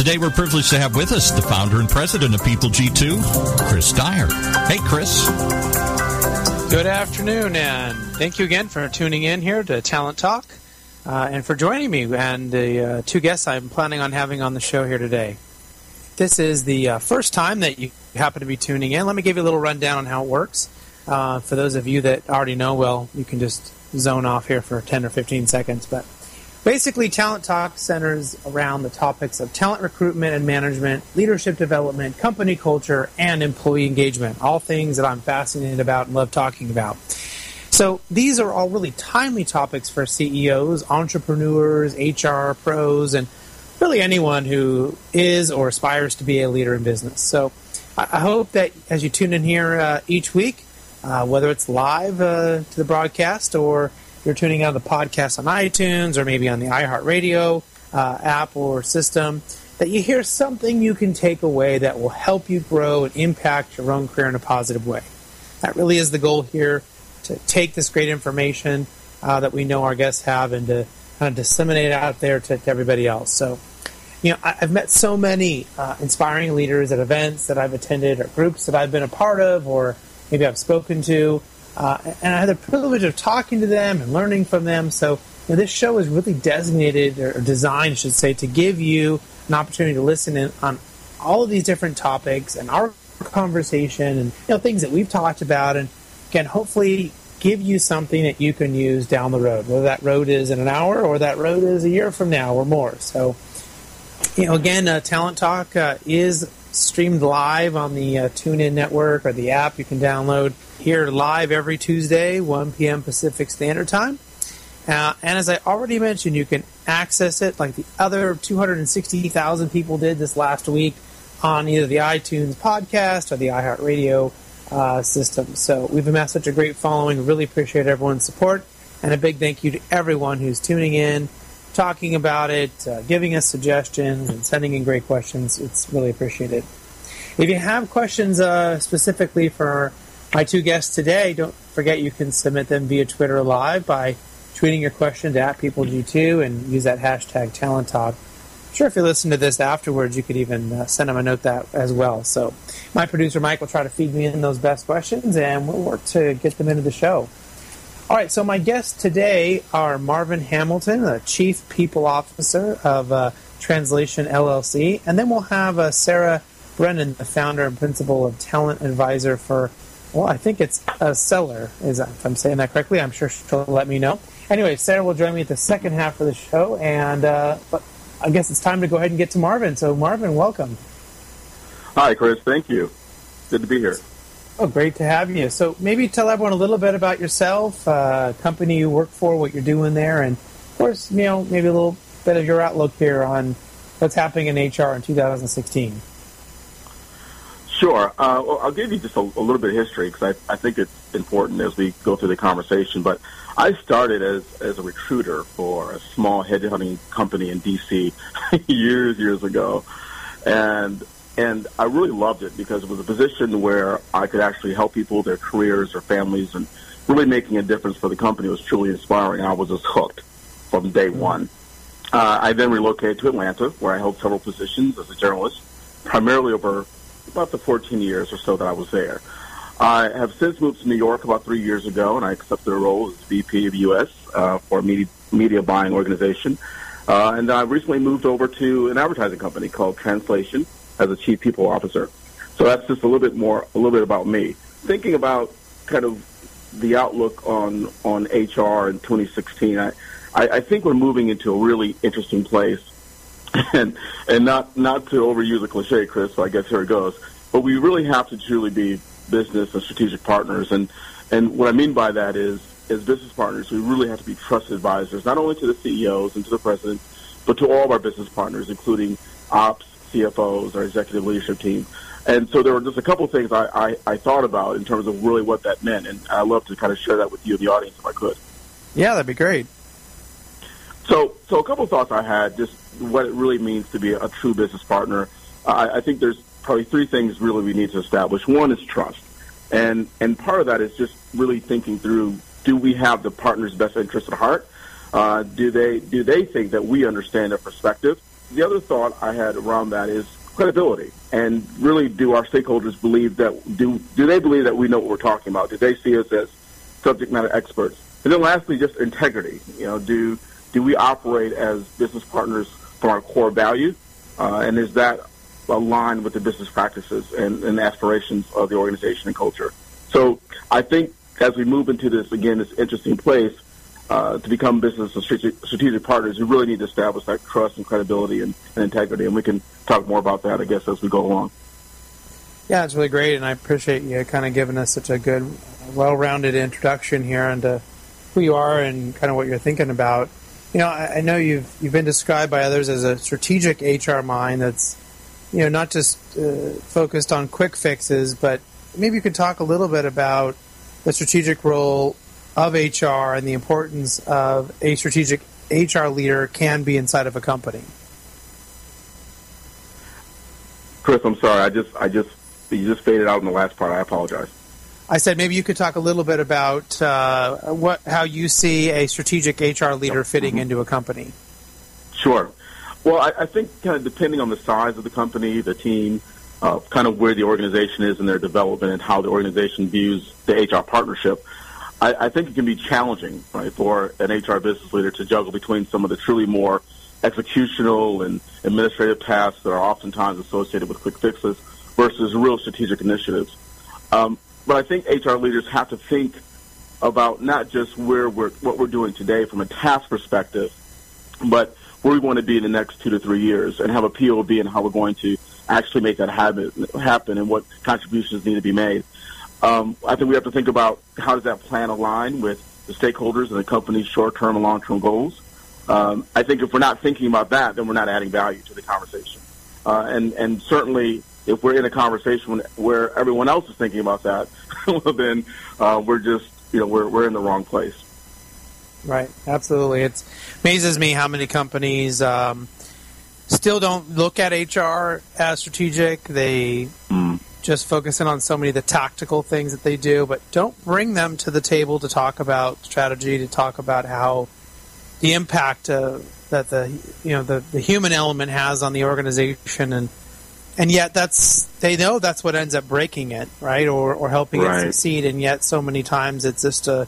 Today, we're privileged to have with us the founder and president of People G2, Chris Dyer. Hey, Chris. Good afternoon, and thank you again for tuning in here to Talent Talk uh, and for joining me and the uh, two guests I'm planning on having on the show here today. This is the uh, first time that you happen to be tuning in. Let me give you a little rundown on how it works. Uh, for those of you that already know, well, you can just zone off here for 10 or 15 seconds. But basically, Talent Talk centers around the topics of talent recruitment and management, leadership development, company culture, and employee engagement. All things that I'm fascinated about and love talking about. So these are all really timely topics for CEOs, entrepreneurs, HR pros, and really anyone who is or aspires to be a leader in business. So I hope that as you tune in here uh, each week, uh, whether it's live uh, to the broadcast or you're tuning out the podcast on iTunes or maybe on the iHeartRadio uh, app or system, that you hear something you can take away that will help you grow and impact your own career in a positive way. That really is the goal here to take this great information uh, that we know our guests have and to kind of disseminate it out there to, to everybody else. So, you know, I, have met so many uh, inspiring leaders at events that I've attended or groups that I've been a part of or maybe I've spoken to. Uh, and I had the privilege of talking to them and learning from them. So, you know, this show is really designated or designed, I should say, to give you an opportunity to listen in on all of these different topics and our conversation and you know things that we've talked about and again hopefully give you something that you can use down the road, whether that road is in an hour or that road is a year from now or more. So, you know, again, uh, Talent Talk uh, is streamed live on the uh, TuneIn network or the app you can download here live every Tuesday, 1 p.m. Pacific Standard Time. Uh, and as I already mentioned, you can access it like the other 260,000 people did this last week on either the iTunes podcast or the iHeartRadio uh, system. So we've amassed such a great following. Really appreciate everyone's support. And a big thank you to everyone who's tuning in, talking about it, uh, giving us suggestions, and sending in great questions. It's really appreciated. If you have questions uh, specifically for my two guests today, don't forget you can submit them via Twitter Live by tweeting your questions at PeopleG2 and use that hashtag TalentTalk sure if you listen to this afterwards, you could even uh, send them a note that as well. So, my producer Mike will try to feed me in those best questions, and we'll work to get them into the show. All right, so my guests today are Marvin Hamilton, the Chief People Officer of uh, Translation LLC, and then we'll have uh, Sarah Brennan, the founder and principal of Talent Advisor for, well, I think it's Accelir. Is if I'm saying that correctly? I'm sure she'll let me know. Anyway, Sarah will join me at the second half of the show, and uh, I guess it's time to go ahead and get to Marvin. So, Marvin, welcome. Hi, Chris. Thank you. Good to be here. Oh, great to have you. So, maybe tell everyone a little bit about yourself, uh, company you work for, what you're doing there, and of course, you know, maybe a little bit of your outlook here on what's happening in HR in 2016. Sure. Uh, well, I'll give you just a, a little bit of history because I, I think it's important as we go through the conversation. But I started as, as a recruiter for a small headhunting company in D.C. years, years ago. And and I really loved it because it was a position where I could actually help people, their careers, their families, and really making a difference for the company was truly inspiring. I was just hooked from day mm-hmm. one. Uh, I then relocated to Atlanta, where I held several positions as a journalist, primarily over about the 14 years or so that I was there. I have since moved to New York about three years ago, and I accepted a role as VP of U.S. Uh, for a media, media buying organization. Uh, and I recently moved over to an advertising company called Translation as a chief people officer. So that's just a little bit more, a little bit about me. Thinking about kind of the outlook on on HR in 2016, I, I, I think we're moving into a really interesting place. And and not not to overuse a cliche, Chris. So I guess here it goes. But we really have to truly be business and strategic partners. And and what I mean by that is, as business partners, we really have to be trusted advisors, not only to the CEOs and to the president, but to all of our business partners, including ops, CFOs, our executive leadership team. And so there were just a couple of things I, I, I thought about in terms of really what that meant, and I'd love to kind of share that with you, the audience, if I could. Yeah, that'd be great. So, so a couple of thoughts I had, just what it really means to be a true business partner. I, I think there's probably three things really we need to establish. One is trust, and and part of that is just really thinking through: Do we have the partner's best interest at heart? Uh, do they do they think that we understand their perspective? The other thought I had around that is credibility, and really, do our stakeholders believe that do do they believe that we know what we're talking about? Do they see us as subject matter experts? And then lastly, just integrity. You know, do do we operate as business partners from our core value, uh, and is that aligned with the business practices and, and aspirations of the organization and culture? So I think as we move into this again, this interesting place uh, to become business and strategic, partners, we really need to establish that trust and credibility and, and integrity, and we can talk more about that, I guess, as we go along. Yeah, it's really great, and I appreciate you kind of giving us such a good, well-rounded introduction here into who you are and kind of what you're thinking about. You know, I, I know you've you've been described by others as a strategic HR mind that's, you know, not just uh, focused on quick fixes, but maybe you could talk a little bit about the strategic role of HR and the importance of a strategic HR leader can be inside of a company. Chris, I'm sorry. I just I just you just faded out in the last part. I apologize. I said maybe you could talk a little bit about uh, what how you see a strategic HR leader fitting mm-hmm. into a company. Sure. Well, I, I, think kind of depending on the size of the company, the team, uh, kind of where the organization is in their development, and how the organization views the HR partnership, I, I think it can be challenging, right, for an HR business leader to juggle between some of the truly more executional and administrative tasks that are oftentimes associated with quick fixes versus real strategic initiatives. Um, but I think HR leaders have to think about not just where we're what we're doing today from a task perspective, but where we want to be in the next two to three years, and have a POV and how we're going to actually make that happen, happen and what contributions need to be made. Um, I think we have to think about how does that plan align with the stakeholders and the company's short-term and long-term goals. Um, I think if we're not thinking about that, then we're not adding value to the conversation. Uh, and and certainly if we're in a conversation where everyone else is thinking about that, well, then uh, we're just you know we're we're in the wrong place. Right, absolutely. It amazes me how many companies um, still don't look at HR as strategic. They mm. Just focus in on so many of the tactical things that they do, but don't bring them to the table to talk about strategy, to talk about how the impact uh, that the you know the, the human element has on the organization and and yet that's they know that's what ends up breaking it, right, or or helping right. it succeed. And yet, so many times it's just a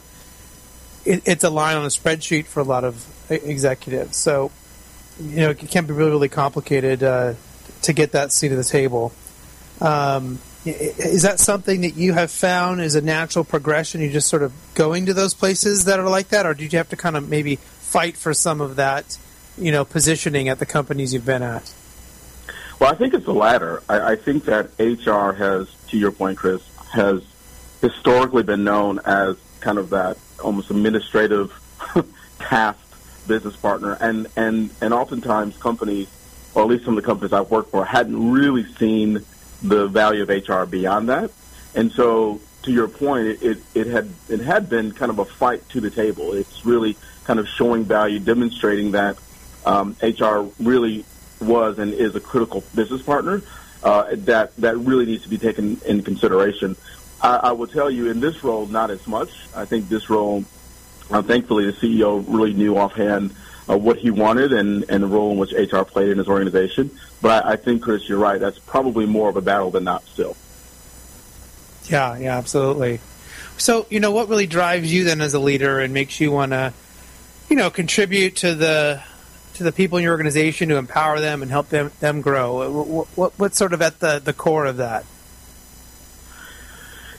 it, it's a line on a spreadsheet for a lot of executives. So you know it can be really really complicated uh, to get that seat at the table. Um, is that something that you have found is a natural progression? You just sort of going to those places that are like that, or did you have to kind of maybe fight for some of that, you know, positioning at the companies you've been at? Well, I think it's the latter. I, I think that HR has, to your point, Chris, has historically been known as kind of that almost administrative task business partner, and and and oftentimes companies, or at least some of the companies I've worked for, hadn't really seen the value of HR beyond that, and so to your point, it, it, had it had been kind of a fight to the table. It's really kind of showing value, demonstrating that um, HR really was and is a critical business partner uh, that that really needs to be taken in consideration. I, I will tell you, in this role, not as much. I think this role, uh, thankfully, the CEO really knew offhand uh, what he wanted and, and the role in which HR played in his organization. But I, I think, Chris, you're right. That's probably more of a battle than not still. Yeah, yeah, absolutely. So, you know, what really drives you then as a leader and makes you want to, you know, contribute to the to the people in your organization to empower them and help them them grow? What, what, what's sort of at the, the core of that?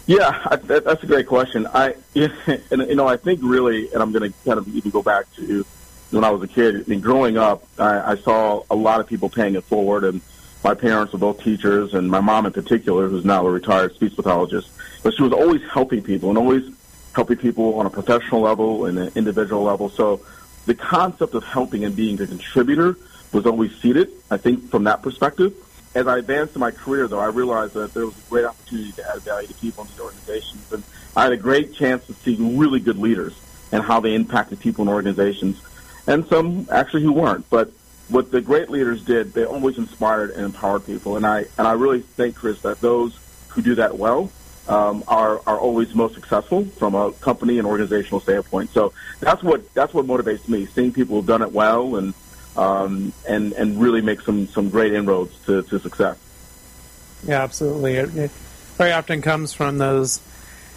Yeah, I, that, that's a great question. I, and you know, I think really, and I'm going to kind of even go back to when I was a kid. Mean, growing up, I, I saw a lot of people paying it forward, and my parents were both teachers, and my mom in particular, who's now a retired speech pathologist, but she was always helping people and always helping people on a professional level and an individual level. So the concept of helping and being a contributor was always seated, I think, from that perspective. as I advanced in my career, though, I realized that there was a great opportunity to add value to people in these organizations, and I had a great chance to see really good leaders and how they impacted people in organizations, and some actually who weren't. But what the great leaders did, they always inspired and empowered people, and I and I really think, Chris, that those who do that well um, are are always most successful from a company and organizational standpoint. So that's what that's what motivates me, seeing people who've done it well and um, and and really make some some great inroads to, to success. Yeah, absolutely. It, it very often comes from those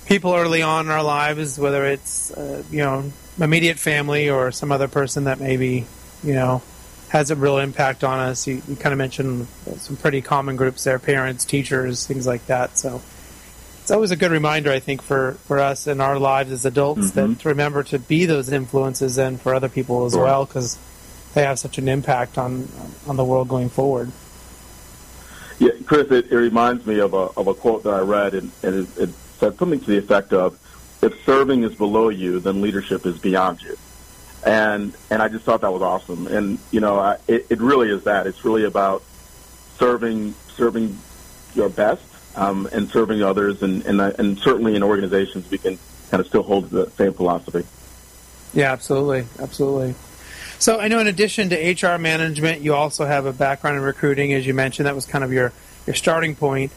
people early on in our lives, whether it's uh, you know immediate family or some other person that maybe you know has a real impact on us. You, you kind of mentioned some pretty common groups there: parents, teachers, things like that. So it's always a good reminder, I think, for, for us in our lives as adults mm-hmm. that to remember to be those influences and for other people as sure. well, because they have such an impact on on the world going forward. Yeah, Chris, it, it reminds me of a of a quote that I read, and, and it, it said something to the effect of, "If serving is below you, then leadership is beyond you." And and I just thought that was awesome. And you know, I, it, it really is that. It's really about serving serving your best um, and serving others, and and, and certainly in organizations we can kind of still hold the same philosophy. Yeah, absolutely, absolutely. So I know in addition to HR management, you also have a background in recruiting, as you mentioned. That was kind of your, your starting point.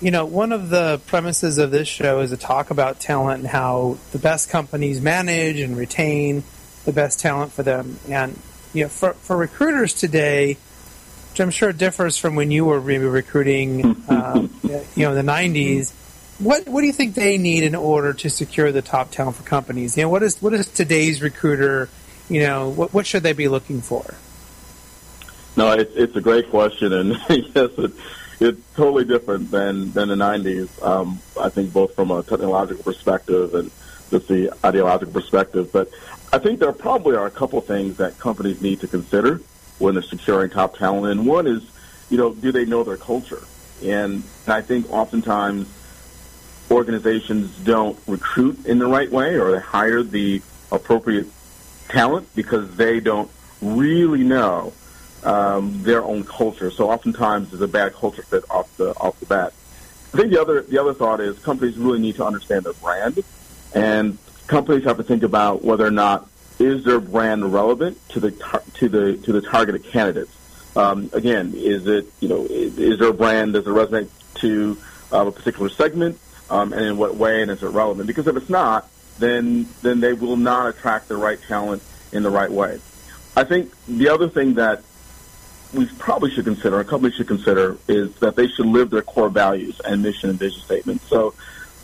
You know, one of the premises of this show is to talk about talent and how the best companies manage and retain the best talent for them. And you know, for, for recruiters today, which I'm sure differs from when you were maybe recruiting, uh, you know, in the '90s. What what do you think they need in order to secure the top talent for companies? You know, what is what is today's recruiter you know, what, what should they be looking for? No, it's it's a great question, and yes, it, it's totally different than than the '90s. Um, I think both from a technological perspective and just the ideological perspective. But I think there probably are a couple things that companies need to consider when they're securing top talent. And one is, you know, do they know their culture? And, and I think oftentimes organizations don't recruit in the right way, or they hire the appropriate talent because they don't really know um, their own culture. So oftentimes there's a bad culture fit off the off the bat. I think the other the other thought is companies really need to understand their brand, and companies have to think about whether or not is their brand relevant to the tar- to the to the targeted candidates. Um, again, is it you know is, is their brand does it resonate to uh, a particular segment, um, and in what way, and is it relevant? Because if it's not, then then they will not attract the right talent in the right way. I think the other thing that we probably should consider, a company should consider, is that they should live their core values and mission and vision statements. So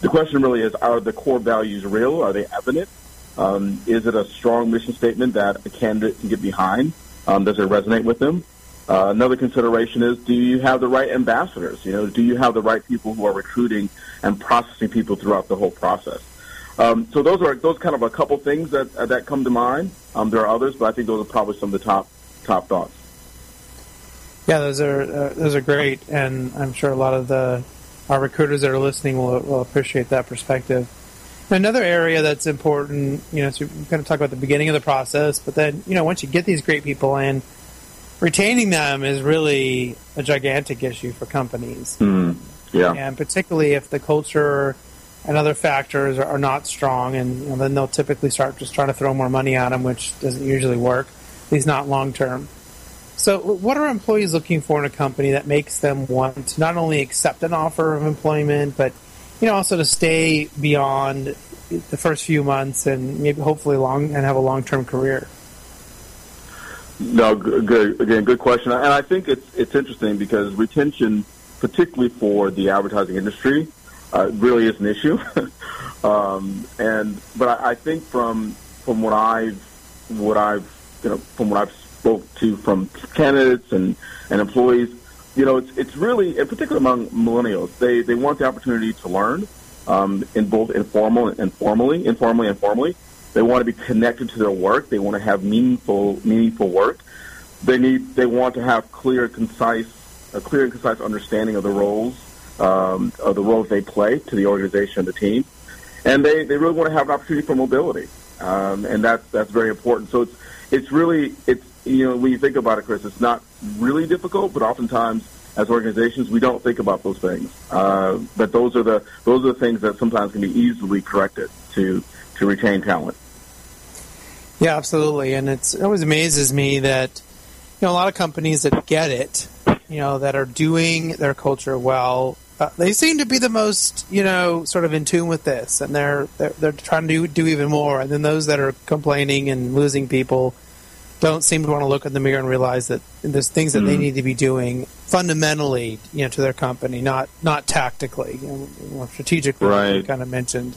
the question really is, are the core values real? Are they evident? Um, is it a strong mission statement that a candidate can get behind? Um, does it resonate with them? Uh, another consideration is, do you have the right ambassadors? You know, do you have the right people who are recruiting and processing people throughout the whole process? Um, so those are those kind of a couple things that that come to mind. Um, there are others, but I think those are probably some of the top top thoughts. Yeah, those are uh, those are great, and I'm sure a lot of the our recruiters that are listening will, will appreciate that perspective. Another area that's important, you know, so we're going to talk about the beginning of the process, but then you know once you get these great people in, retaining them is really a gigantic issue for companies. Mm, yeah, and particularly if the culture and other factors are, not strong, and you know, then they'll typically start just trying to throw more money at them, which doesn't usually work, at least not long term. So, what are employees looking for in a company that makes them want to not only accept an offer of employment, but you know also to stay beyond the first few months and maybe hopefully long and have a long term career? No, good. Again, good question, and I think it's it's interesting because retention, particularly for the advertising industry, uh, really is an issue. um, and but I, I think from from what I've what I've you know from what I've spoke to from candidates and and employees, you know, it's it's really in particular among millennials, they they want the opportunity to learn um, in both informal and formally, informally and formally. They want to be connected to their work. They want to have meaningful meaningful work. They need they want to have clear, concise, a clear and concise understanding of the roles um, of the roles they play to the organization and the team. And they, they really want to have an opportunity for mobility. Um, and that's, that's very important. So it's, it's really, it's, you know, when you think about it, Chris, it's not really difficult, but oftentimes as organizations, we don't think about those things. Uh, but those are the those are the things that sometimes can be easily corrected to to retain talent. Yeah, absolutely. And it's, it always amazes me that you know a lot of companies that get it, you know, that are doing their culture well, uh, they seem to be the most you know sort of in tune with this, and they're they're, they're trying to do, do even more. And then those that are complaining and losing people don't seem to want to look in the mirror and realize that there's things that mm. they need to be doing fundamentally, you know, to their company, not not tactically, you know, more strategically. Right. you kind of mentioned.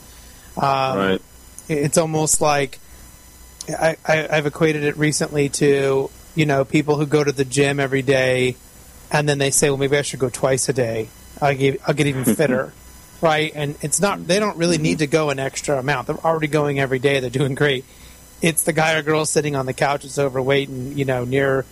Um, right. It's almost like I, I, I've equated it recently to you know people who go to the gym every day, and then they say, well, maybe I should go twice a day. I'll get I'll get even fitter. right? And it's not they don't really need to go an extra amount. They're already going every day. They're doing great. It's the guy or girl sitting on the couch that's overweight and you know near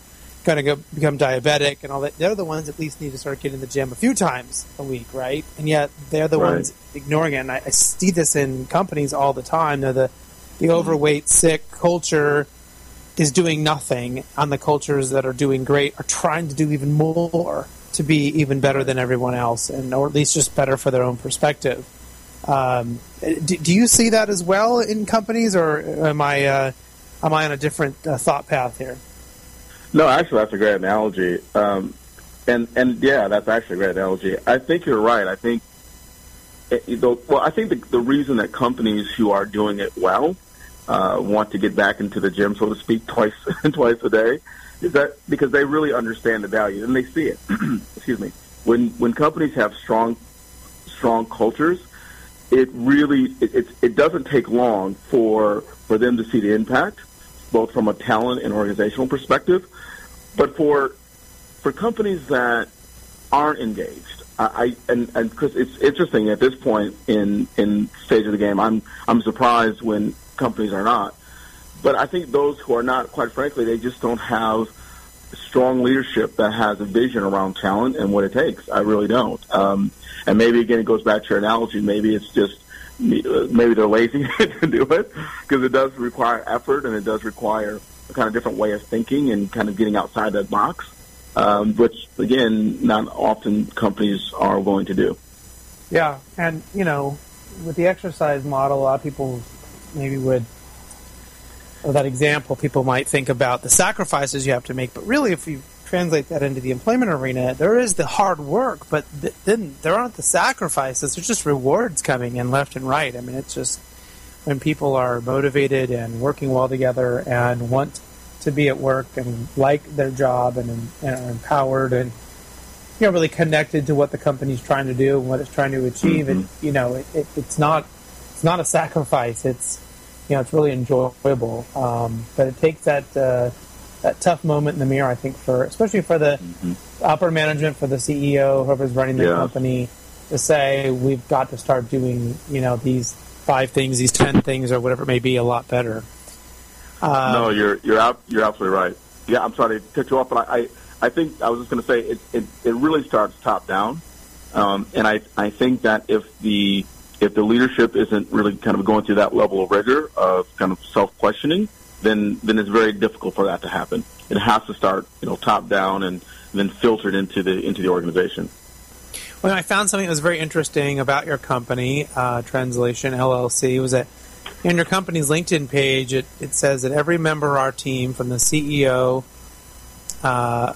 going to go become diabetic and all that. They're the ones at least need to start getting in the gym a few times a week, right? And yet they're the right. ones ignoring it. And I, I see this in companies all the time. They're the the overweight, sick culture is doing nothing, and the cultures that are doing great are trying to do even more to be even better than everyone else, and or at least just better for their own perspective. Um, do, do, you see that as well in companies, or am I uh, am I on a different uh, thought path here? No, actually, that's a great analogy, um, and and yeah, that's actually a great analogy. I think you're right. I think, it, eh, well, I think the, the reason that companies who are doing it well uh, want to get back into the gym, so to speak, twice twice a day, is that because they really understand the value and they see it. Excuse me. When when companies have strong strong cultures, it really it, it it doesn't take long for for them to see the impact, both from a talent and organizational perspective, but for for companies that aren't engaged. I, I and and because it's interesting at this point in in stage of the game, I'm I'm surprised when companies are not. But I think those who are not, quite frankly, they just don't have strong leadership that has a vision around talent and what it takes. I really don't. Um, and maybe again, it goes back to your analogy. Maybe it's just maybe they're lazy to do it because it does require effort and it does require a kind of different way of thinking and kind of getting outside that box, um, which again, not often companies are willing to do. Yeah, and you know, with the exercise model, a lot of people maybe would that example, people might think about the sacrifices you have to make. But really, if you translate that into the employment arena, there is the hard work, but th- then there aren't the sacrifices. There's just rewards coming in left and right. I mean, it's just when people are motivated and working well together and want to be at work and like their job and, and are empowered and you know really connected to what the company's trying to do and what it's trying to achieve. Mm-hmm. And you know, it, it, it's not it's not a sacrifice. It's you know, it's really enjoyable. Um, but it takes that uh, that tough moment in the mirror, I think, for especially for the mm-hmm. upper management, for the CEO, whoever's running the yeah. company, to say we've got to start doing you know these five things, these ten things, or whatever it may be, a lot better. Um, no, you're you're out, you're absolutely right. Yeah, I'm sorry to cut you off, but I I think I was just going to say it, it it really starts top down, um, and I I think that if the if the leadership isn't really kind of going through that level of rigor of kind of self questioning, then then it's very difficult for that to happen. It has to start, you know, top down and then filtered into the into the organization. Well, I found something that was very interesting about your company, uh, Translation LLC, was that in your company's LinkedIn page, it, it says that every member of our team, from the CEO uh,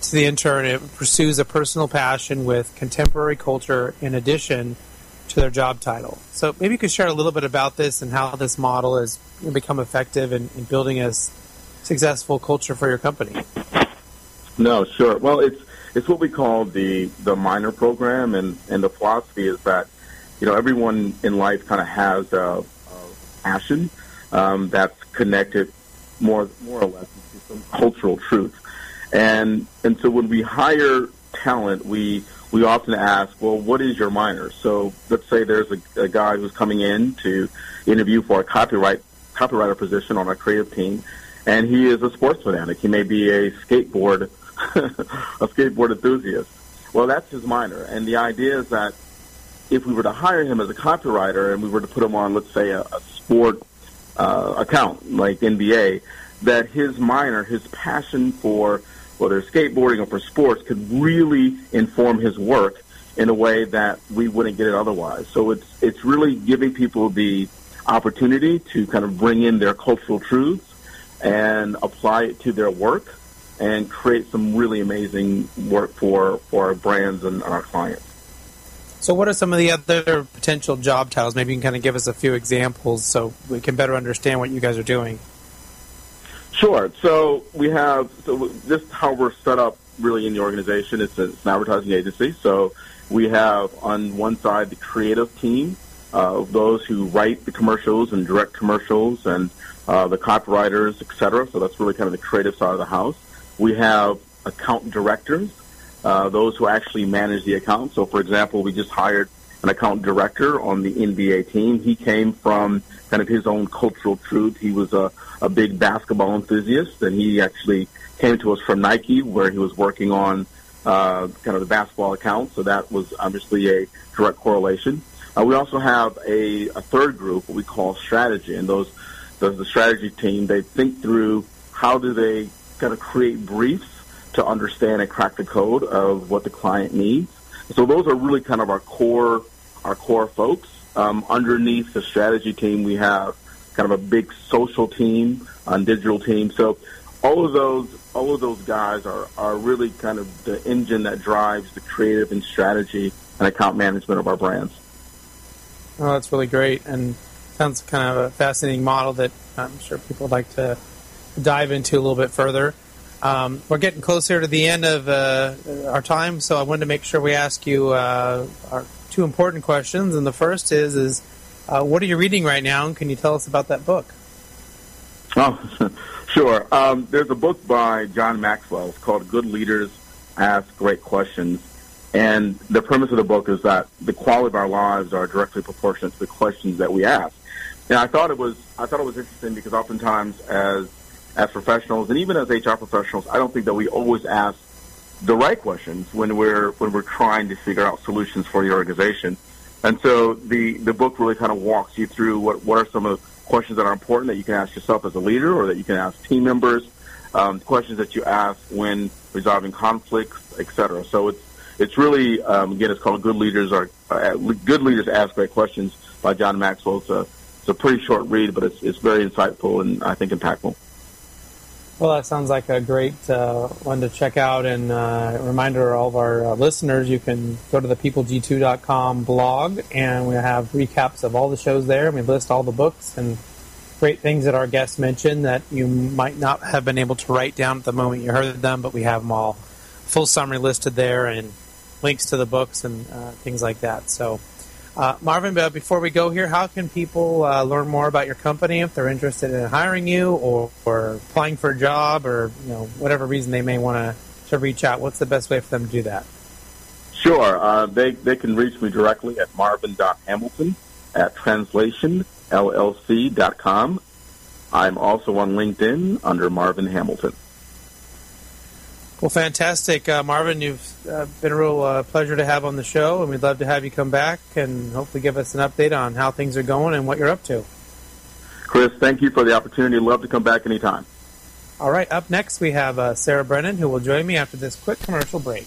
to the intern, it pursues a personal passion with contemporary culture in addition to their job title. So maybe you could share a little bit about this and how this model has become effective in, in building a successful culture for your company. No, sure. Well, it's it's what we call the the minor program, and and the philosophy is that you know everyone in life kind of has a, a passion um, that's connected more more or less to some cultural truth, and and so when we hire talent, we we often ask, well, what is your minor? So let's say there's a, a guy who's coming in to interview for a copyright copywriter position on our creative team, and he is a sports fanatic. He may be a skateboard a skateboard enthusiast. Well, that's his minor, and the idea is that if we were to hire him as a copywriter and we were to put him on, let's say, a, a sport uh, account like NBA, that his minor, his passion for whether it's skateboarding or for sports, could really inform his work in a way that we wouldn't get it otherwise. So it's it's really giving people the opportunity to kind of bring in their cultural truths and apply it to their work and create some really amazing work for, for our brands and our clients. So, what are some of the other potential job titles? Maybe you can kind of give us a few examples so we can better understand what you guys are doing. Sure. So we have so just how we're set up really in the organization. It's, an advertising agency. So we have on one side the creative team uh, of those who write the commercials and direct commercials and uh, the copywriters, etc. So that's really kind of the creative side of the house. We have account directors, uh, those who actually manage the account. So, for example, we just hired an account director on the NBA team. He came from kind of his own cultural truth. He was a, a big basketball enthusiast, and he actually came to us from Nike, where he was working on uh, kind of the basketball account. So that was obviously a direct correlation. Uh, we also have a, a third group, what we call strategy, and those, those the strategy team. They think through how do they kind of create briefs to understand and crack the code of what the client needs. So those are really kind of our core our core folks. Um, underneath the strategy team, we have kind of a big social team, on digital team. So all of those all of those guys are, are really kind of the engine that drives the creative and strategy and account management of our brands. Oh, that's really great, and sounds kind of a fascinating model that I'm sure people would like to dive into a little bit further. Um, we're getting closer to the end of uh, our time, so I wanted to make sure we ask you uh, our two important questions. And the first is, is uh, what are you reading right now, and can you tell us about that book? Oh, sure. Um, there's a book by John Maxwell. It's called Good Leaders Ask Great Questions. And the premise of the book is that the quality of our lives are directly proportionate to the questions that we ask. And I thought it was I thought it was interesting because oftentimes as as professionals and even as HR professionals, I don't think that we always ask the right questions when we're when we're trying to figure out solutions for the organization. And so the the book really kind of walks you through what what are some of the questions that are important that you can ask yourself as a leader or that you can ask team members, um, questions that you ask when resolving conflicts, etc. So it's it's really um, again it's called Good Leaders are uh, Good Leaders Ask Great Questions by John Maxwell. It's a it's a pretty short read, but it's it's very insightful and I think impactful. Well, that sounds like a great uh, one to check out. And uh, reminder to all of our uh, listeners, you can go to the peopleg2.com blog, and we have recaps of all the shows there. We list all the books and great things that our guests mentioned that you might not have been able to write down at the moment you heard them, but we have them all full summary listed there and links to the books and uh, things like that. So uh, Marvin, before we go here, how can people uh, learn more about your company if they're interested in hiring you or, or applying for a job or you know whatever reason they may want to to reach out? What's the best way for them to do that? Sure. Uh, they, they can reach me directly at marvin.hamilton at translationllc.com. I'm also on LinkedIn under Marvin Hamilton. Well, fantastic, uh, Marvin. You've uh, been a real uh, pleasure to have on the show, and we'd love to have you come back and hopefully give us an update on how things are going and what you're up to. Chris, thank you for the opportunity. Love to come back anytime. All right. Up next, we have uh, Sarah Brennan, who will join me after this quick commercial break.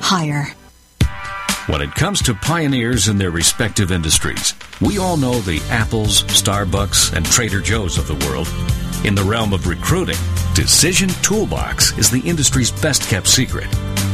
hire. When it comes to pioneers in their respective industries, we all know the Apples, Starbucks, and Trader Joe's of the world. In the realm of recruiting, Decision Toolbox is the industry's best kept secret.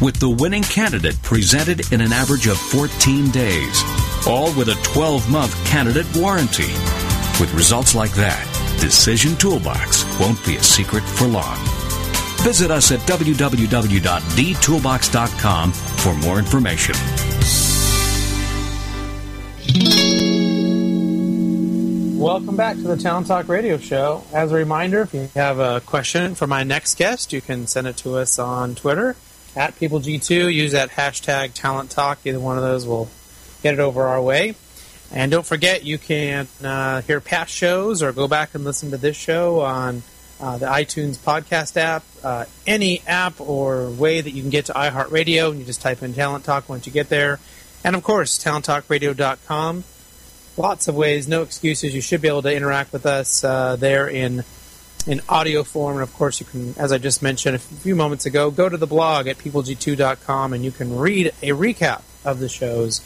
With the winning candidate presented in an average of 14 days, all with a 12 month candidate warranty. With results like that, Decision Toolbox won't be a secret for long. Visit us at www.dtoolbox.com for more information. Welcome back to the Talent Talk Radio Show. As a reminder, if you have a question for my next guest, you can send it to us on Twitter at PeopleG2. Use that hashtag Talent Talk. Either one of those will get it over our way. And don't forget, you can uh, hear past shows or go back and listen to this show on uh, the iTunes podcast app, uh, any app or way that you can get to iHeartRadio, and you just type in Talent Talk once you get there. And of course, talenttalkradio.com lots of ways, no excuses. You should be able to interact with us uh, there in in audio form. And of course, you can, as I just mentioned a few moments ago, go to the blog at peopleg2.com and you can read a recap of the shows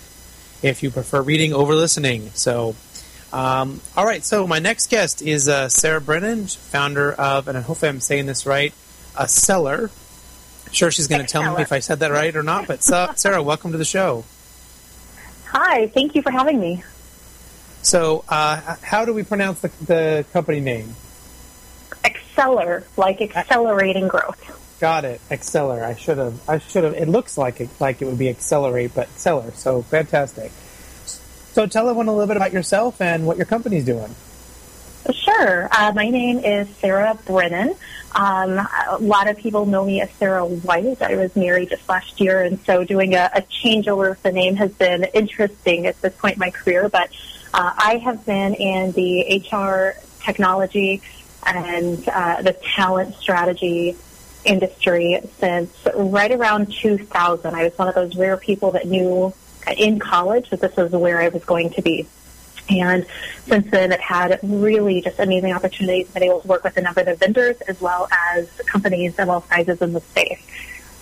if you prefer reading over listening. So, um, all right. So my next guest is uh, Sarah Brennan, founder of, and I hope I'm saying this right, Accelir. I'm sure she's going to tell me if I said that right or not. But Sarah, welcome to the show. Hi, thank you for having me. So, uh, how do we pronounce the, the company name? Accelir, like accelerating growth. Got it, Accelir. I should have. I should have. It looks like it, like it would be accelerate, but Accelir. So fantastic. So, tell everyone a little bit about yourself and what your company's doing. Sure. Uh, my name is Sarah Brennan. Um, a lot of people know me as Sarah White. I was married just last year, and so doing a, a changeover of the name has been interesting at this point in my career. But uh, I have been in the HR technology and uh, the talent strategy industry since right around 2000. I was one of those rare people that knew in college that this was where I was going to be. And since then, I've had really just amazing opportunities, been able to work with a number of vendors as well as companies of all sizes in the space.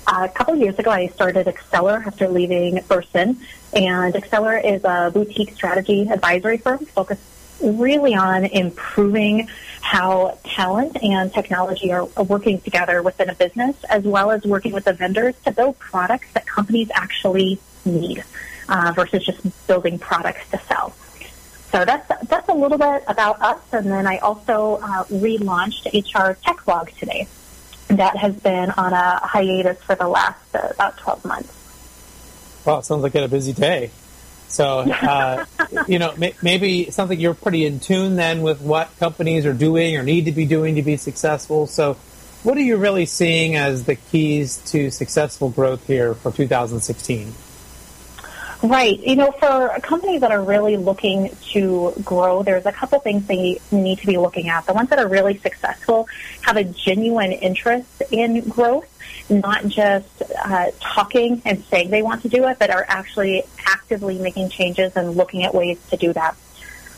Uh, a couple of years ago, I started Accelir after leaving Burson, and Accelir is a boutique strategy advisory firm focused really on improving how talent and technology are, working together within a business, as well as working with the vendors to build products that companies actually need uh, versus just building products to sell. So that's that's a little bit about us, and then I also uh, relaunched HR Tech Blog today that has been on a hiatus for the last uh, about 12 months. It sounds like you had a busy day. So, uh, you know, may- maybe something you're pretty in tune then with what companies are doing or need to be doing to be successful. So, what are you really seeing as the keys to successful growth here for 2016? Right. You know, for companies that are really looking to grow, there's a couple things they need to be looking at. The ones that are really successful have a genuine interest in growth, not just uh, talking and saying they want to do it, but are actually actively making changes and looking at ways to do that.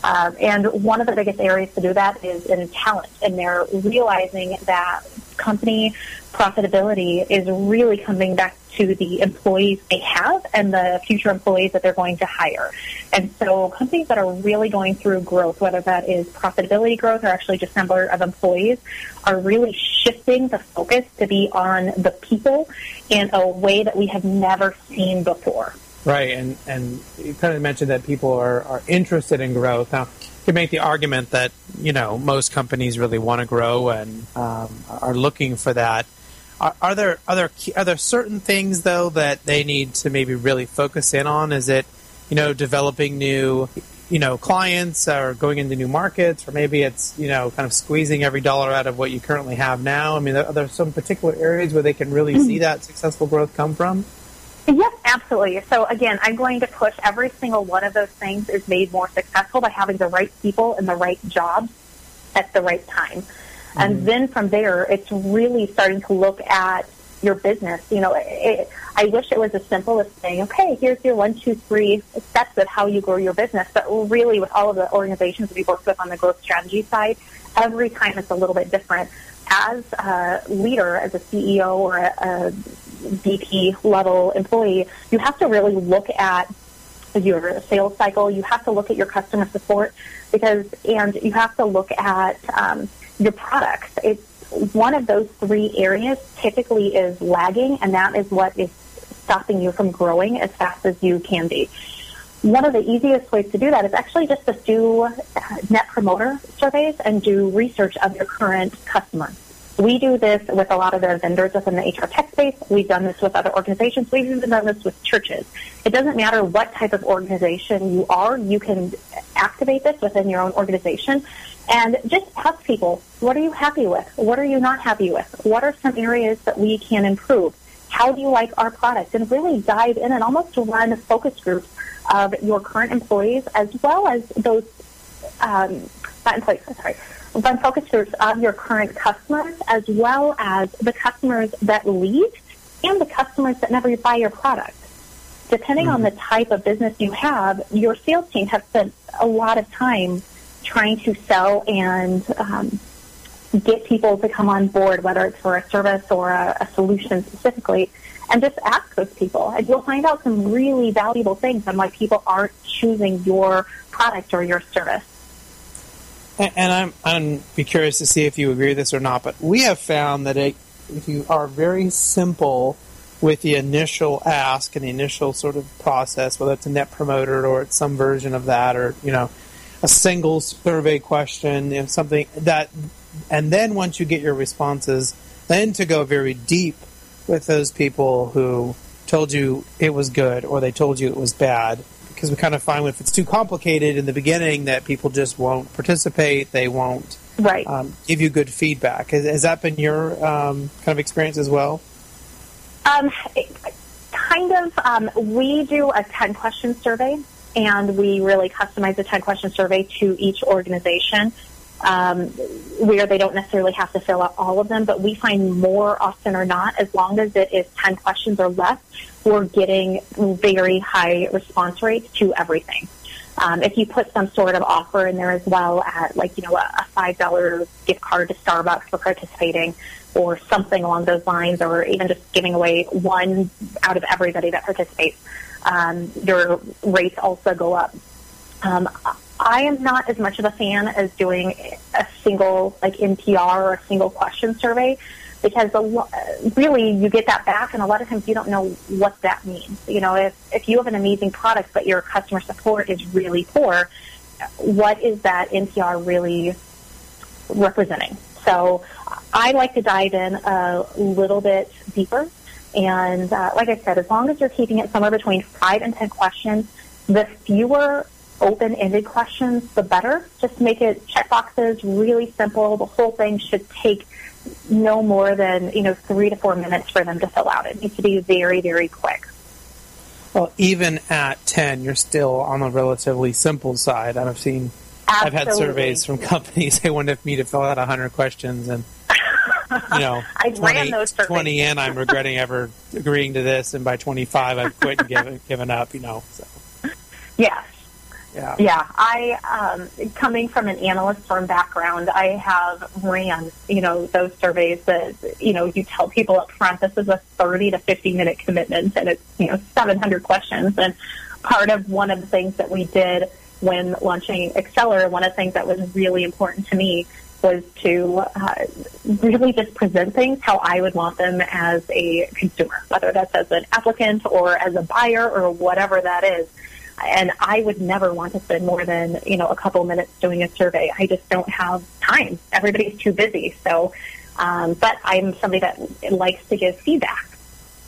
Um, and one of the biggest areas to do that is in talent, and they're realizing that company profitability is really coming back to the employees they have and the future employees that they're going to hire. And so companies that are really going through growth, whether that is profitability growth or actually just number of employees, are really shifting the focus to be on the people in a way that we have never seen before. Right, and and you kind of mentioned that people are, are interested in growth. Now, you can make the argument that you know most companies really want to grow and um, are looking for that. Are, are, there are there are there certain things though that they need to maybe really focus in on? Is it you know developing new you know clients or going into new markets, or maybe it's you know kind of squeezing every dollar out of what you currently have now? I mean, are there some particular areas where they can really see that successful growth come from? Yes, absolutely. So again, I'm going to push every single one of those things is made more successful by having the right people in the right jobs at the right time. Mm-hmm. And then from there, it's really starting to look at your business. You know, it, I wish it was as simple as saying, okay, here's your one, two, three steps of how you grow your business. But really, with all of the organizations we work with on the growth strategy side, every time it's a little bit different. As a leader, as a CEO or a, a VP level employee, you have to really look at your sales cycle. You have to look at your customer support because, and you have to look at um, your products. It's one of those three areas typically is lagging, and that is what is stopping you from growing as fast as you can be. One of the easiest ways to do that is actually just to do uh, net promoter surveys and do research of your current customers. We do this with a lot of the vendors within the HR tech space. We've done this with other organizations. We've even done this with churches. It doesn't matter what type of organization you are, you can activate this within your own organization and just ask people, what are you happy with? What are you not happy with? What are some areas that we can improve? How do you like our product? And really dive in and almost run focus groups of your current employees as well as those, um, not employees, sorry, run focus groups of your current customers as well as the customers that leave and the customers that never buy your product. Depending mm-hmm. on the type of business you have, your sales team has spent a lot of time trying to sell and um, get people to come on board, whether it's for a service or a, a solution specifically, and just ask those people. And you'll find out some really valuable things on why people aren't choosing your product or your service. And I'm I'm be curious to see if you agree with this or not. But we have found that it, if you are very simple with the initial ask and the initial sort of process, whether it's a net promoter or it's some version of that, or you know, a single survey question, you know, something that, and then once you get your responses, then to go very deep with those people who told you it was good or they told you it was bad because we kind of find if it's too complicated in the beginning that people just won't participate. They won't right. um, give you good feedback. Has, has that been your um, kind of experience as well? Um, kind of. Um, we do a 10 question survey and we really customize the 10 question survey to each organization. Um, where they don't necessarily have to fill out all of them, but we find more often or not, as long as it is 10 questions or less, we're getting very high response rates to everything. Um, if you put some sort of offer in there as well at like, you know, a, a $5 gift card to Starbucks for participating or something along those lines or even just giving away one out of everybody that participates, um, your rates also go up. Um, I am not as much of a fan as doing a single like NPS or a single question survey because lo- really you get that back and a lot of times you don't know what that means. You know, if, if you have an amazing product but your customer support is really poor, what is that NPS really representing? So I like to dive in a little bit deeper. And uh, like I said, as long as you're keeping it somewhere between five and ten questions, the fewer open-ended questions, the better. Just make it check boxes, really simple. The whole thing should take no more than, you know, three to four minutes for them to fill out. It needs to be very, very quick. Well, even at 10, you're still on the relatively simple side. I've seen, Absolutely. I've had surveys from companies, they wanted me to fill out 100 questions and, you know, 20, 20 in, I'm regretting ever agreeing to this, and by 25, I've quit and given, given up, you know. So. Yes, yeah. Yeah. I, um, coming from an analyst firm background, I have ran, you know, those surveys that, you know, you tell people up front, this is a 30 to 50 minute commitment and it's, you know, 700 questions. And part of one of the things that we did when launching Accelir, one of the things that was really important to me was to uh, really just present things how I would want them as a consumer, whether that's as an applicant or as a buyer or whatever that is and I would never want to spend more than you know a couple minutes doing a survey. I just don't have time. Everybody's too busy. So, um, but I'm somebody that likes to give feedback.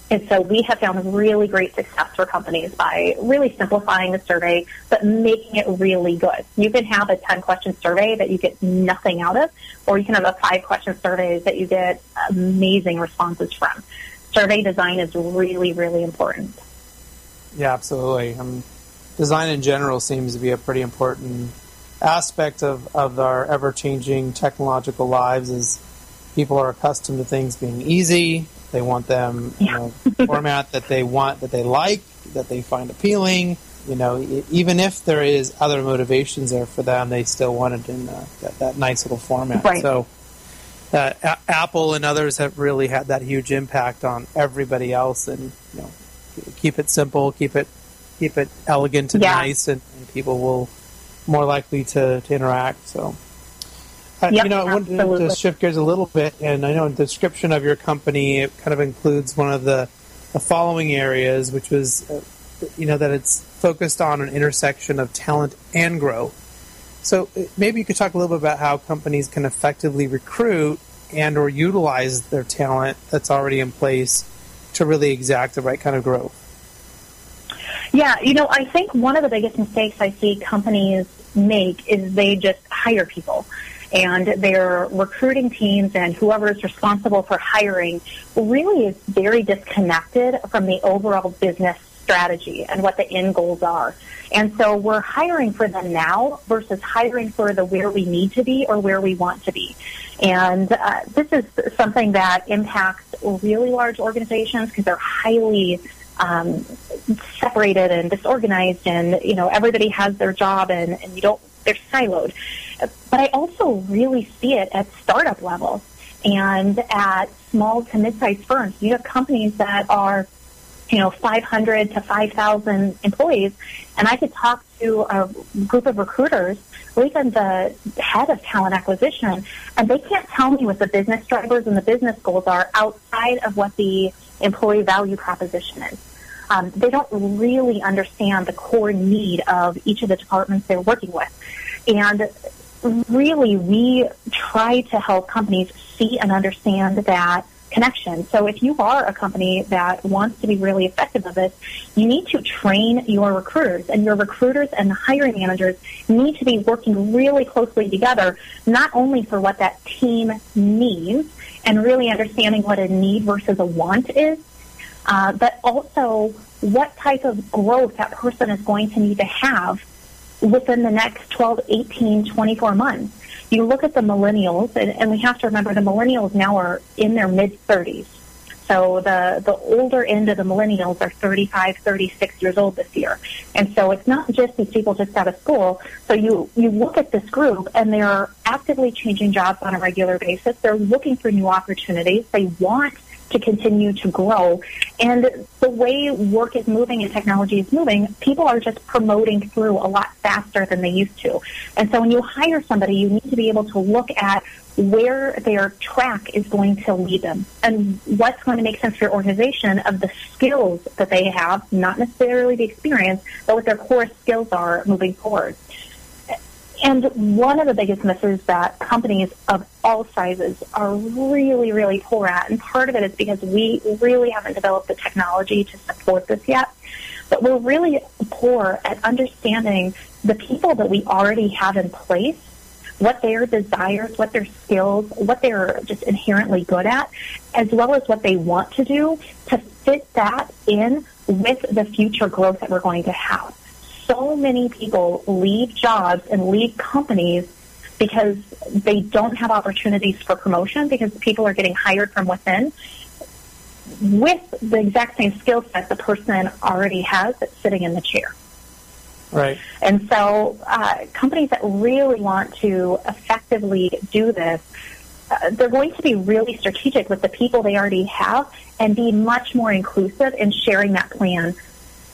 And so we have found really great success for companies by really simplifying the survey, but making it really good. You can have a 10 question survey that you get nothing out of, or you can have a five question survey that you get amazing responses from. Survey design is really, really important. Yeah, absolutely. Design in general seems to be a pretty important aspect of, of our ever changing technological lives is people are accustomed to things being easy. They want them you know, format that they want, that they like, that they find appealing. You know, even if there is other motivations there for them, they still want it in uh, that, that nice little format. Right. So, uh, A- Apple and others have really had that huge impact on everybody else, and you know, keep it simple, keep it keep it elegant and yeah. nice, and, and, people will more likely to, to interact. So, uh, yep, you know, I absolutely. wanted to shift gears a little bit, and I know in the description of your company it kind of includes one of the the following areas, which was, uh, you know, that it's focused on an intersection of talent and growth. So uh, maybe you could talk a little bit about how companies can effectively recruit and or utilize their talent that's already in place to really exact the right kind of growth. Yeah, you know, I think one of the biggest mistakes I see companies make is they just hire people and their recruiting teams and whoever is responsible for hiring really is very disconnected from the overall business strategy and what the end goals are. And so we're hiring for the now versus hiring for the where we need to be or where we want to be. And uh, this is something that impacts really large organizations because they're highly um, separated and disorganized, and you know everybody has their job, and, and you don't they're siloed. But I also really see it at startup level and at small to mid-sized firms. You have companies that are you know, 500 to 5,000 employees. And I could talk to a group of recruiters, or even the head of talent acquisition, and they can't tell me what the business drivers and the business goals are outside of what the employee value proposition is. Um, they don't really understand the core need of each of the departments they're working with. And really, we try to help companies see and understand that connection. So if you are a company that wants to be really effective at this, you need to train your recruiters and your recruiters and the hiring managers need to be working really closely together, not only for what that team needs and really understanding what a need versus a want is, uh, but also what type of growth that person is going to need to have within the next 12, 18, 24 months you look at the millennials, and, and we have to remember the millennials now are in their mid 30s. So the, the older end of the millennials are 35, 36 years old this year. And so it's not just these people just out of school. So you, you look at this group and they're actively changing jobs on a regular basis. They're looking for new opportunities. They want to continue to grow. And the way work is moving and technology is moving, people are just promoting through a lot faster than they used to. And so when you hire somebody, you need to be able to look at where their track is going to lead them and what's going to make sense for your organization of the skills that they have, not necessarily the experience, but what their core skills are moving forward. And one of the biggest misses that companies of all sizes are really, really poor at, and part of it is because we really haven't developed the technology to support this yet, but we're really poor at understanding the people that we already have in place, what their desires, what their skills, what they're just inherently good at, as well as what they want to do to fit that in with the future growth that we're going to have so many people leave jobs and leave companies because they don't have opportunities for promotion because people are getting hired from within with the exact same skill set the person already has that's sitting in the chair. Right. And so uh, companies that really want to effectively do this, uh, they're going to be really strategic with the people they already have and be much more inclusive in sharing that plan.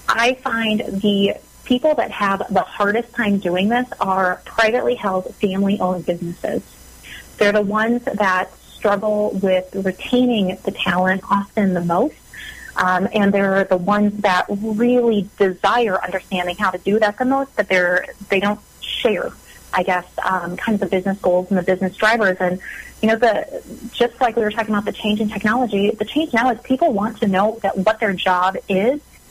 I find the people that have the hardest time doing this are privately held, family owned businesses. They're the ones that struggle with retaining the talent often the most. Um, and they're the ones that really desire understanding how to do that the most, but they're they don't share, I guess, um, kind of the business goals and the business drivers. And you know, the just like we were talking about the change in technology, the change now is people want to know that what their job is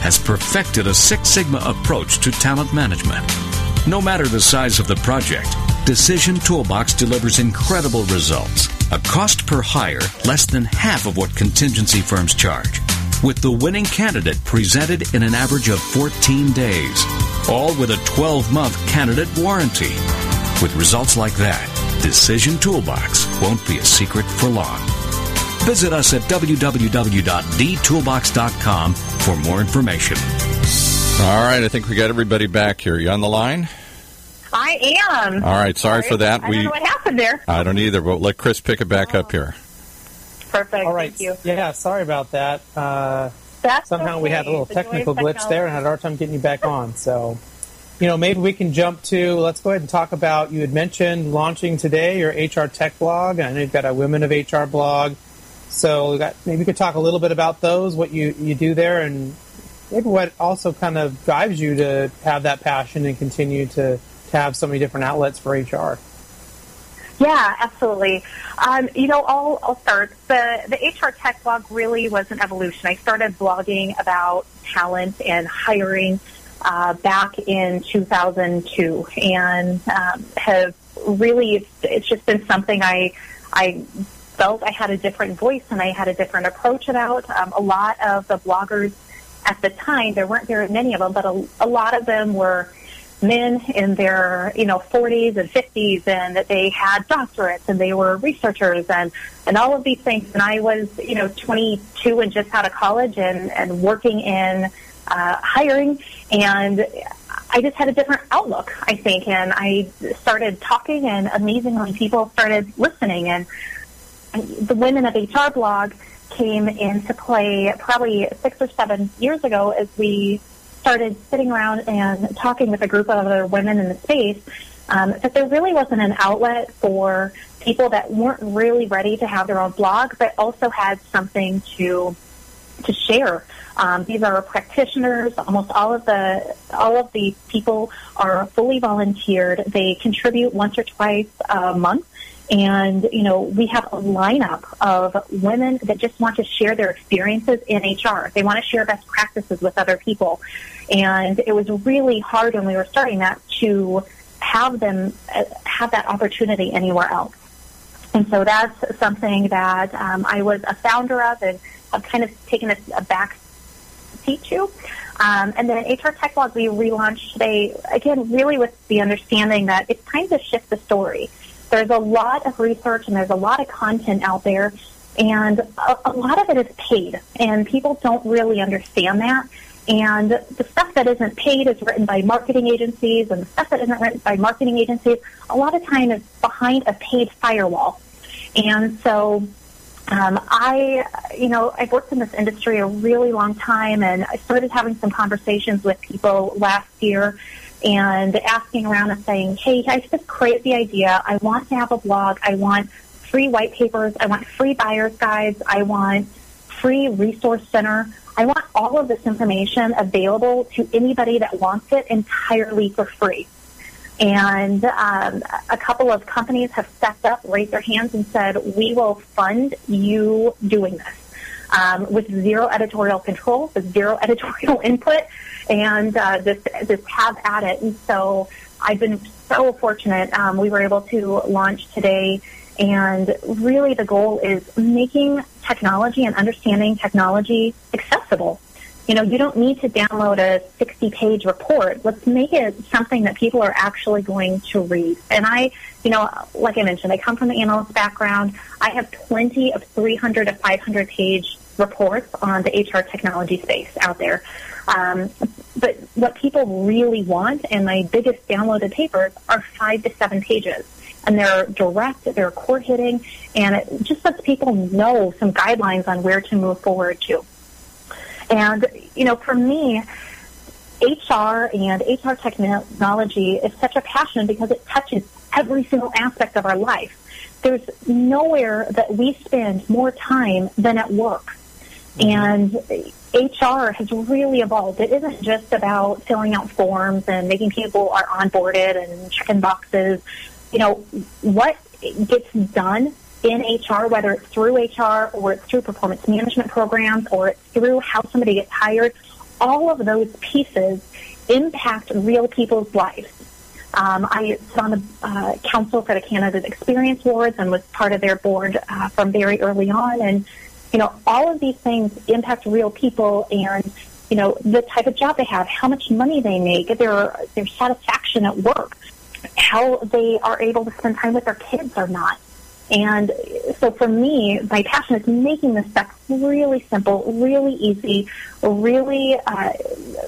has perfected a Six Sigma approach to talent management. No matter the size of the project, Decision Toolbox delivers incredible results. A cost per hire less than half of what contingency firms charge. With the winning candidate presented in an average of 14 days. All with a 12 month candidate warranty. With results like that, Decision Toolbox won't be a secret for long. Visit us at www.dtoolbox.com for more information. All right, I think we got everybody back here. You on the line? I am. All right, sorry, for that. I we, don't know what happened there. I don't either, but let Chris pick it back oh. up here. Perfect. All right. Thank you. Yeah, sorry about that. Uh, That's somehow okay. we had a little the technical glitch there and had a hard time getting you back on. So, you know, maybe we can jump to, let's go ahead and talk about, you had mentioned launching today your HR tech blog. I know you've got a Women of HR blog. So got, maybe we could talk a little bit about those, what you, you do there, and maybe what also kind of drives you to have that passion and continue to, to have so many different outlets for HR. Yeah, absolutely. Um, you know, I'll, I'll start. The, the HR Tech blog really was an evolution. I started blogging about talent and hiring uh, back in 2002 and um, have really, it's just been something I, I felt I had a different voice and I had a different approach about. Um, a lot of the bloggers at the time, there weren't very many of them, but a, a lot of them were men in their you know 40s and 50s and they had doctorates and they were researchers and and all of these things and I was you know 22 and just out of college and and working in uh, hiring and I just had a different outlook I think and I started talking and amazingly people started listening and the Women of HR blog came into play probably six or seven years ago as we started sitting around and talking with a group of other women in the space um, that there really wasn't an outlet for people that weren't really ready to have their own blog, but also had something to to share. Um, these are practitioners. Almost all of the all of the people are fully volunteered. They contribute once or twice a month and, you know, we have a lineup of women that just want to share their experiences in HR. They want to share best practices with other people. And it was really hard when we were starting that to have them uh, have that opportunity anywhere else. And so that's something that um, I was a founder of and I've kind of taken a, a back seat to. Um, and then HR Tech Blog we relaunched today, again, really with the understanding that it's time to shift the story there's a lot of research and there's a lot of content out there, and a, a lot of it is paid, and people don't really understand that. And the stuff that isn't paid is written by marketing agencies, and the stuff that isn't written by marketing agencies, a lot of time is behind a paid firewall. And so um, I, you know, I've worked in this industry a really long time, and I started having some conversations with people last year and asking around and saying, hey, I just crazy idea. I want to have a blog. I want free white papers. I want free buyer's guides. I want free resource center. I want all of this information available to anybody that wants it entirely for free. And um, a couple of companies have stepped up, raised their hands, and said, we will fund you doing this um, with zero editorial control, with zero editorial input, and uh, just just have at it. And so I've been so fortunate. Um, we were able to launch today, and really the goal is making technology and understanding technology accessible. You know, you don't need to download a 60-page report. Let's make it something that people are actually going to read. And I, you know, like I mentioned, I come from the analyst background. I have plenty of 300 to 500 page reports on the HR technology space out there. Um, but what people really want, and my biggest downloaded papers, are five to seven pages. And they're direct, they're core hitting, and it just lets people know some guidelines on where to move forward to. And, you know, for me, HR and HR technology is such a passion because it touches every single aspect of our life. There's nowhere that we spend more time than at work. Mm-hmm. And HR has really evolved. It isn't just about filling out forms and making people are onboarded and checking boxes. You know, what gets done in HR, whether it's through HR or it's through performance management programs or it's through how somebody gets hired, all of those pieces impact real people's lives. Um, I sit on the uh, council for the Candidate Experience Awards and was part of their board uh, from very early on. And, you know, all of these things impact real people and, you know, the type of job they have, how much money they make, their, their satisfaction at work, how they are able to spend time with their kids or not. And so for me, my passion is making this stuff really simple, really easy, really uh,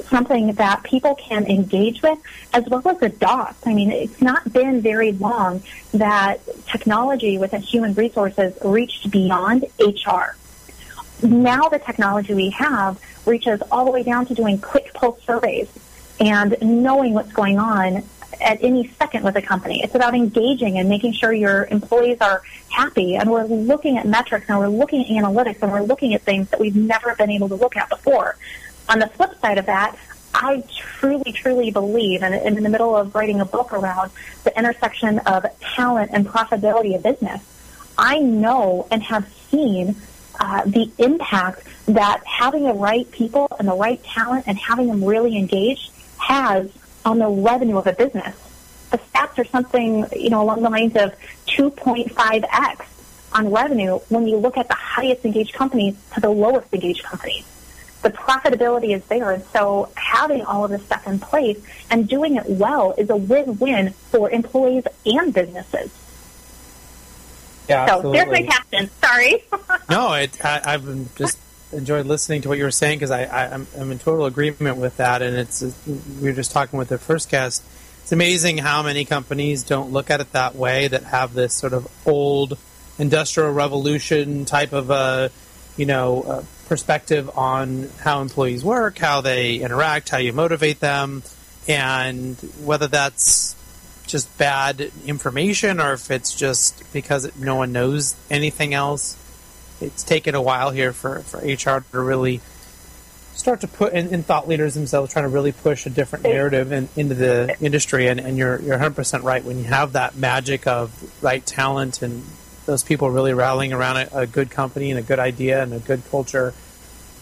something that people can engage with as well as adopt. I mean, it's not been very long that technology within human resources reached beyond HR. Now the technology we have reaches all the way down to doing quick pulse surveys and knowing what's going on at any second with a company. It's about engaging and making sure your employees are happy. And we're looking at metrics and we're looking at analytics and we're looking at things that we've never been able to look at before. On the flip side of that, I truly, truly believe, and I'm in the middle of writing a book around the intersection of talent and profitability of business, I know and have seen uh, the impact that having the right people and the right talent and having them really engaged has on the revenue of a business. The stats are something, you know, along the lines of 2.5x on revenue when you look at the highest engaged companies to the lowest engaged companies. The profitability is there, and so having all of this stuff in place and doing it well is a win-win for employees and businesses. Yeah, so absolutely. there's my passion. Sorry. no, it, I, I've just enjoyed listening to what you were saying because I, I am I'm in total agreement with that. And it's we were just talking with the first guest. It's amazing how many companies don't look at it that way. That have this sort of old industrial revolution type of a you know uh, perspective on how employees work, how they interact, how you motivate them, and whether that's just bad information or if it's just because no one knows anything else it's taken a while here for, for HR to really start to put in, in thought leaders themselves trying to really push a different narrative in, into the industry. And, and you're you're 100% right. When you have that magic of right talent and those people really rallying around a, a good company and a good idea and a good culture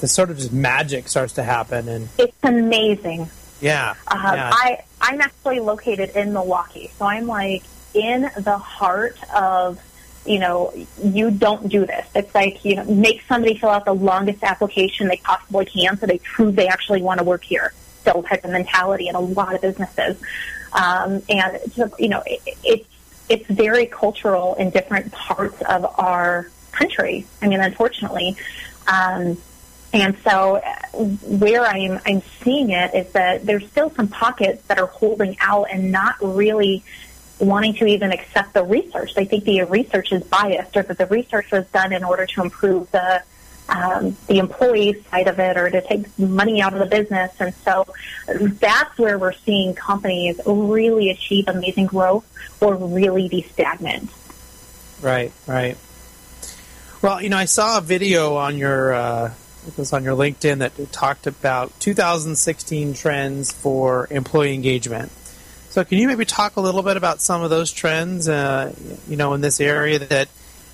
the sort of just magic starts to happen. And it's amazing. Yeah, uh, yeah. I I'm actually located in Milwaukee. So I'm like in the heart of you know, you don't do this. It's like, you know, make somebody fill out the longest application they possibly can so they prove they actually want to work here. Still type of mentality in a lot of businesses. Um, and, you know, it, it's, it's very cultural in different parts of our country. I mean, unfortunately. Um, and so where I'm, I'm seeing it is that there's still some pockets that are holding out and not really wanting to even accept the research. They think the research is biased or that the research was done in order to improve the um, the employee side of it or to take money out of the business. And so that's where we're seeing companies really achieve amazing growth or really be stagnant. Right, right. Well, you know, I saw a video on your uh, it was on your LinkedIn that talked about 2016 trends for employee engagement. So, can you maybe talk a little bit about some of those trends, uh, you know, in this area that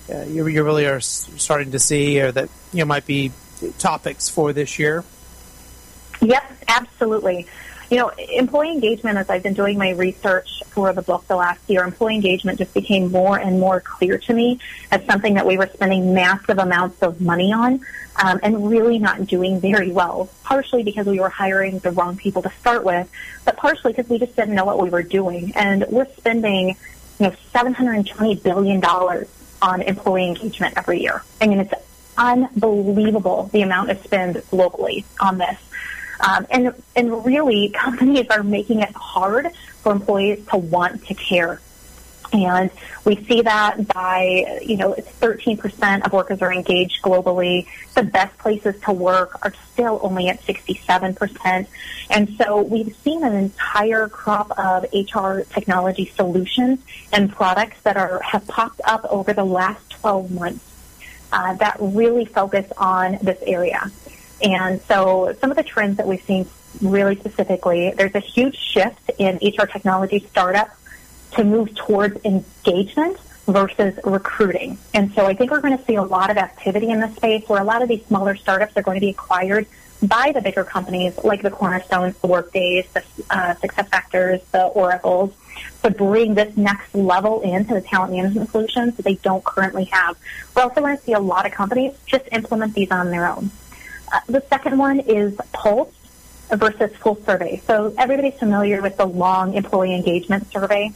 uh, you, you, really are starting to see, or that you know might be topics for this year? Yep, absolutely. You know, employee engagement, as I've been doing my research for the book the last year, employee engagement just became more and more clear to me as something that we were spending massive amounts of money on um, and really not doing very well. Partially because we were hiring the wrong people to start with, but partially because we just didn't know what we were doing. And we're spending, you know, $720 billion on employee engagement every year. I mean, it's unbelievable the amount of spend globally on this. Um, and and really, companies are making it hard for employees to want to care. And we see that by, you know, 13% of workers are engaged globally. The best places to work are still only at 67%. And so we've seen an entire crop of HR technology solutions and products that are have popped up over the last 12 months uh, that really focus on this area. And so some of the trends that we've seen really specifically, there's a huge shift in HR technology startups to move towards engagement versus recruiting. And so I think we're going to see a lot of activity in this space where a lot of these smaller startups are going to be acquired by the bigger companies like the Cornerstones, the Workdays, the uh, Success Factors, the Oracles, to bring this next level into the talent management solutions that they don't currently have. We're also going to see a lot of companies just implement these on their own. Uh, the second one is Pulse versus full survey. So everybody's familiar with the long employee engagement survey,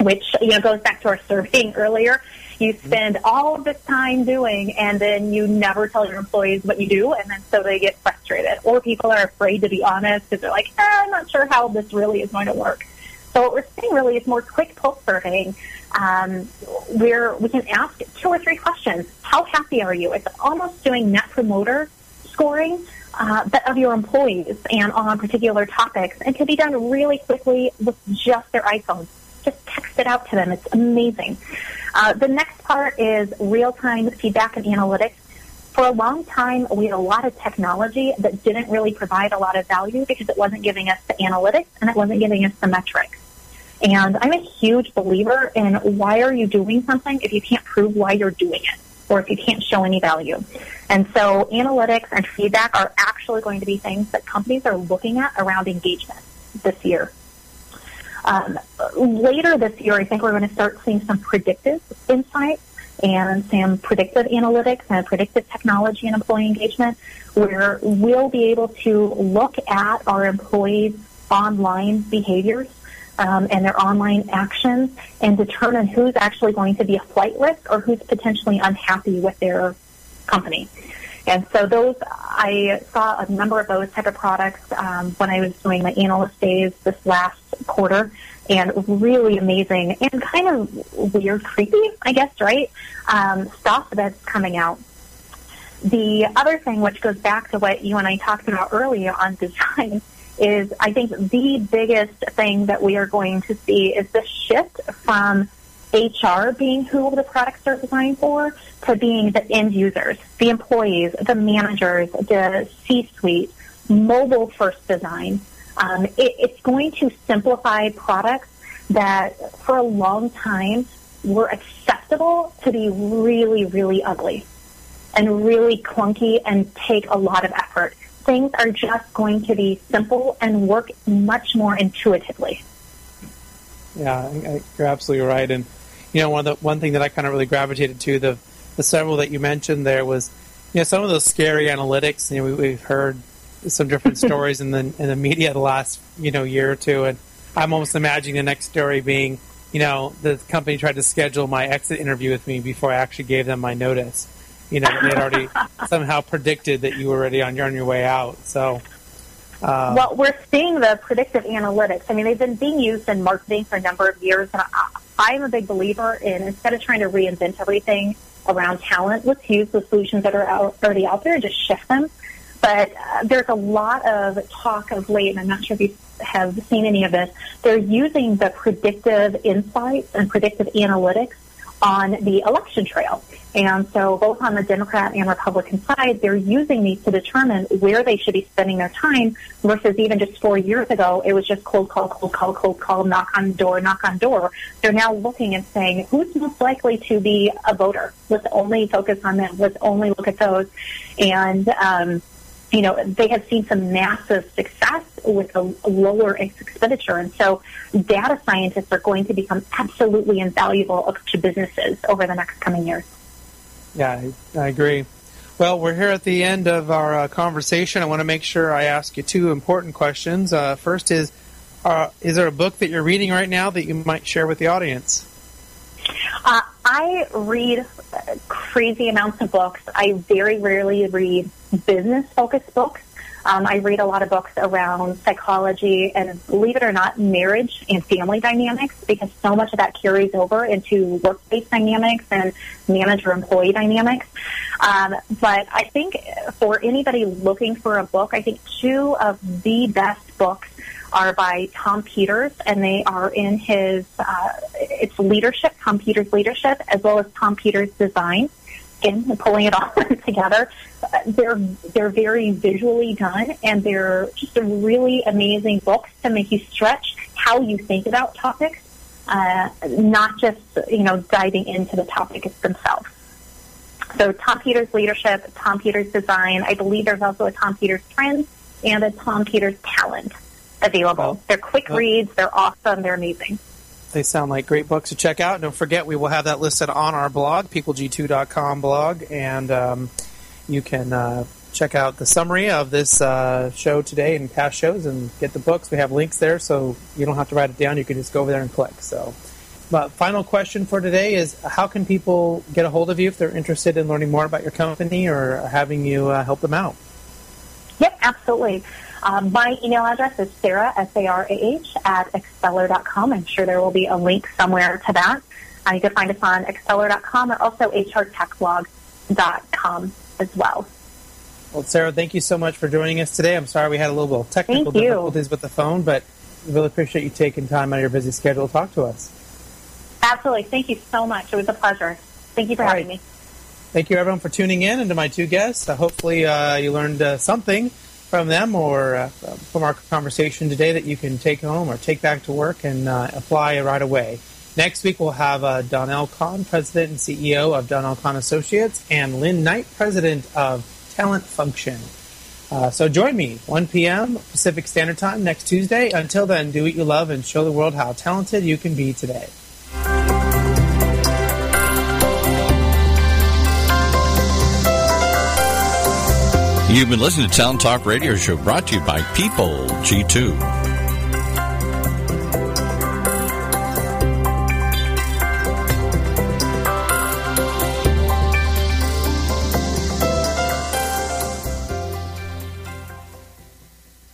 which you know goes back to our surveying earlier. You spend all of this time doing, and then you never tell your employees what you do, and then so they get frustrated, or people are afraid to be honest because they're like, eh, "I'm not sure how this really is going to work." So what we're seeing really is more quick pulse surveying, um, where we can ask two or three questions. How happy are you? It's almost doing net promoter scoring, uh, but of your employees and on particular topics, and can be done really quickly with just their iPhone. Just text it out to them. It's amazing. Uh, the next part is real-time feedback and analytics. For a long time, we had a lot of technology that didn't really provide a lot of value because it wasn't giving us the analytics and it wasn't giving us the metrics. And I'm a huge believer in why are you doing something if you can't prove why you're doing it or if you can't show any value. And so analytics and feedback are actually going to be things that companies are looking at around engagement this year. Um, later this year, I think we're going to start seeing some predictive insights and some predictive analytics and predictive technology and employee engagement where we'll be able to look at our employees' online behaviors um, and their online actions and determine who's actually going to be a flight risk or who's potentially unhappy with their company. And so those, I saw a number of those type of products um, when I was doing my analyst days this last quarter, and really amazing and kind of weird, creepy, I guess, right? Um, stuff that's coming out. The other thing, which goes back to what you and I talked about earlier on design, is I think the biggest thing that we are going to see is the shift from HR being who the products are designed for to being the end users, the employees, the managers, the C-suite, mobile first design. Um, it, it's going to simplify products that for a long time were acceptable to be really, really ugly and really clunky and take a lot of effort. Things are just going to be simple and work much more intuitively. Yeah, you're absolutely right. And you know, one of the one thing that I kind of really gravitated to the the several that you mentioned there was, you know, some of those scary analytics. You know, we, have heard some different stories in the in the media the last you know year or two, and I'm almost imagining the next story being, you know, the company tried to schedule my exit interview with me before I actually gave them my notice. You know, they had already somehow predicted that you were already on your on your way out. So. Uh, well, we're seeing the predictive analytics. I mean, they've been being used in marketing for a number of years, and I'm a big believer in instead of trying to reinvent everything around talent, let's use the solutions that are out, already out there and just shift them. But uh, there's a lot of talk of late, and I'm not sure if you have seen any of this. They're using the predictive insights and predictive analytics on the election trail. And so both on the Democrat and Republican side, they're using these to determine where they should be spending their time versus even just four years ago, it was just cold call, cold call, cold call, knock on door, knock on door. They're now looking and saying, who's most likely to be a voter? Let's only focus on them. Let's only look at those. And, um, you know, they have seen some massive success with a lower expenditure. And so data scientists are going to become absolutely invaluable to businesses over the next coming years. Yeah, I, I agree. Well, we're here at the end of our uh, conversation. I want to make sure I ask you two important questions. Uh, first is, uh, is there a book that you're reading right now that you might share with the audience? Uh, I read crazy amounts of books. I very rarely read business-focused books. Um, I read a lot of books around psychology and, believe it or not, marriage and family dynamics because so much of that carries over into workplace dynamics and manager-employee dynamics. Um, but I think for anybody looking for a book, I think two of the best books are by Tom Peters, and they are in his uh, it's leadership, Tom Peters leadership, as well as Tom Peters design and pulling it all together. They're they're very visually done, and they're just a really amazing books to make you stretch how you think about topics, uh, not just you know diving into the topics themselves. So Tom Peters Leadership, Tom Peters Design. I believe there's also a Tom Peters Trends and a Tom Peters Talent available. They're quick reads. They're awesome. They're amazing. They sound like great books to check out. Don't forget, we will have that listed on our blog, peopleg2.com blog, and um, you can uh, check out the summary of this uh, show today and past shows and get the books. We have links there, so you don't have to write it down. You can just go over there and click. So, but final question for today is: How can people get a hold of you if they're interested in learning more about your company or having you uh, help them out? Yep, absolutely. Um, my email address is Sarah, S-A-R-A-H, at accelir.com. I'm sure there will be a link somewhere to that. Uh, you can find us on accelir.com or also hrtechblog.com as well. Well, Sarah, thank you so much for joining us today. I'm sorry we had a little bit of technical difficulties with the phone, but we really appreciate you taking time out of your busy schedule to talk to us. Absolutely. Thank you so much. It was a pleasure. Thank you for All having right. me. Thank you, everyone, for tuning in, and to my two guests. Uh, hopefully, uh, you learned uh, something from them or uh, from our conversation today that you can take home or take back to work and uh, apply right away. Next week, we'll have uh, Donnell Kahn, President and CEO of Donnell Kahn Associates, and Lynn Knight, President of Talent Function. Uh, so join me, 1 p.m. Pacific Standard Time next Tuesday. Until then, do what you love and show the world how talented you can be today. You've been listening to Talent Talk Radio Show brought to you by People G2.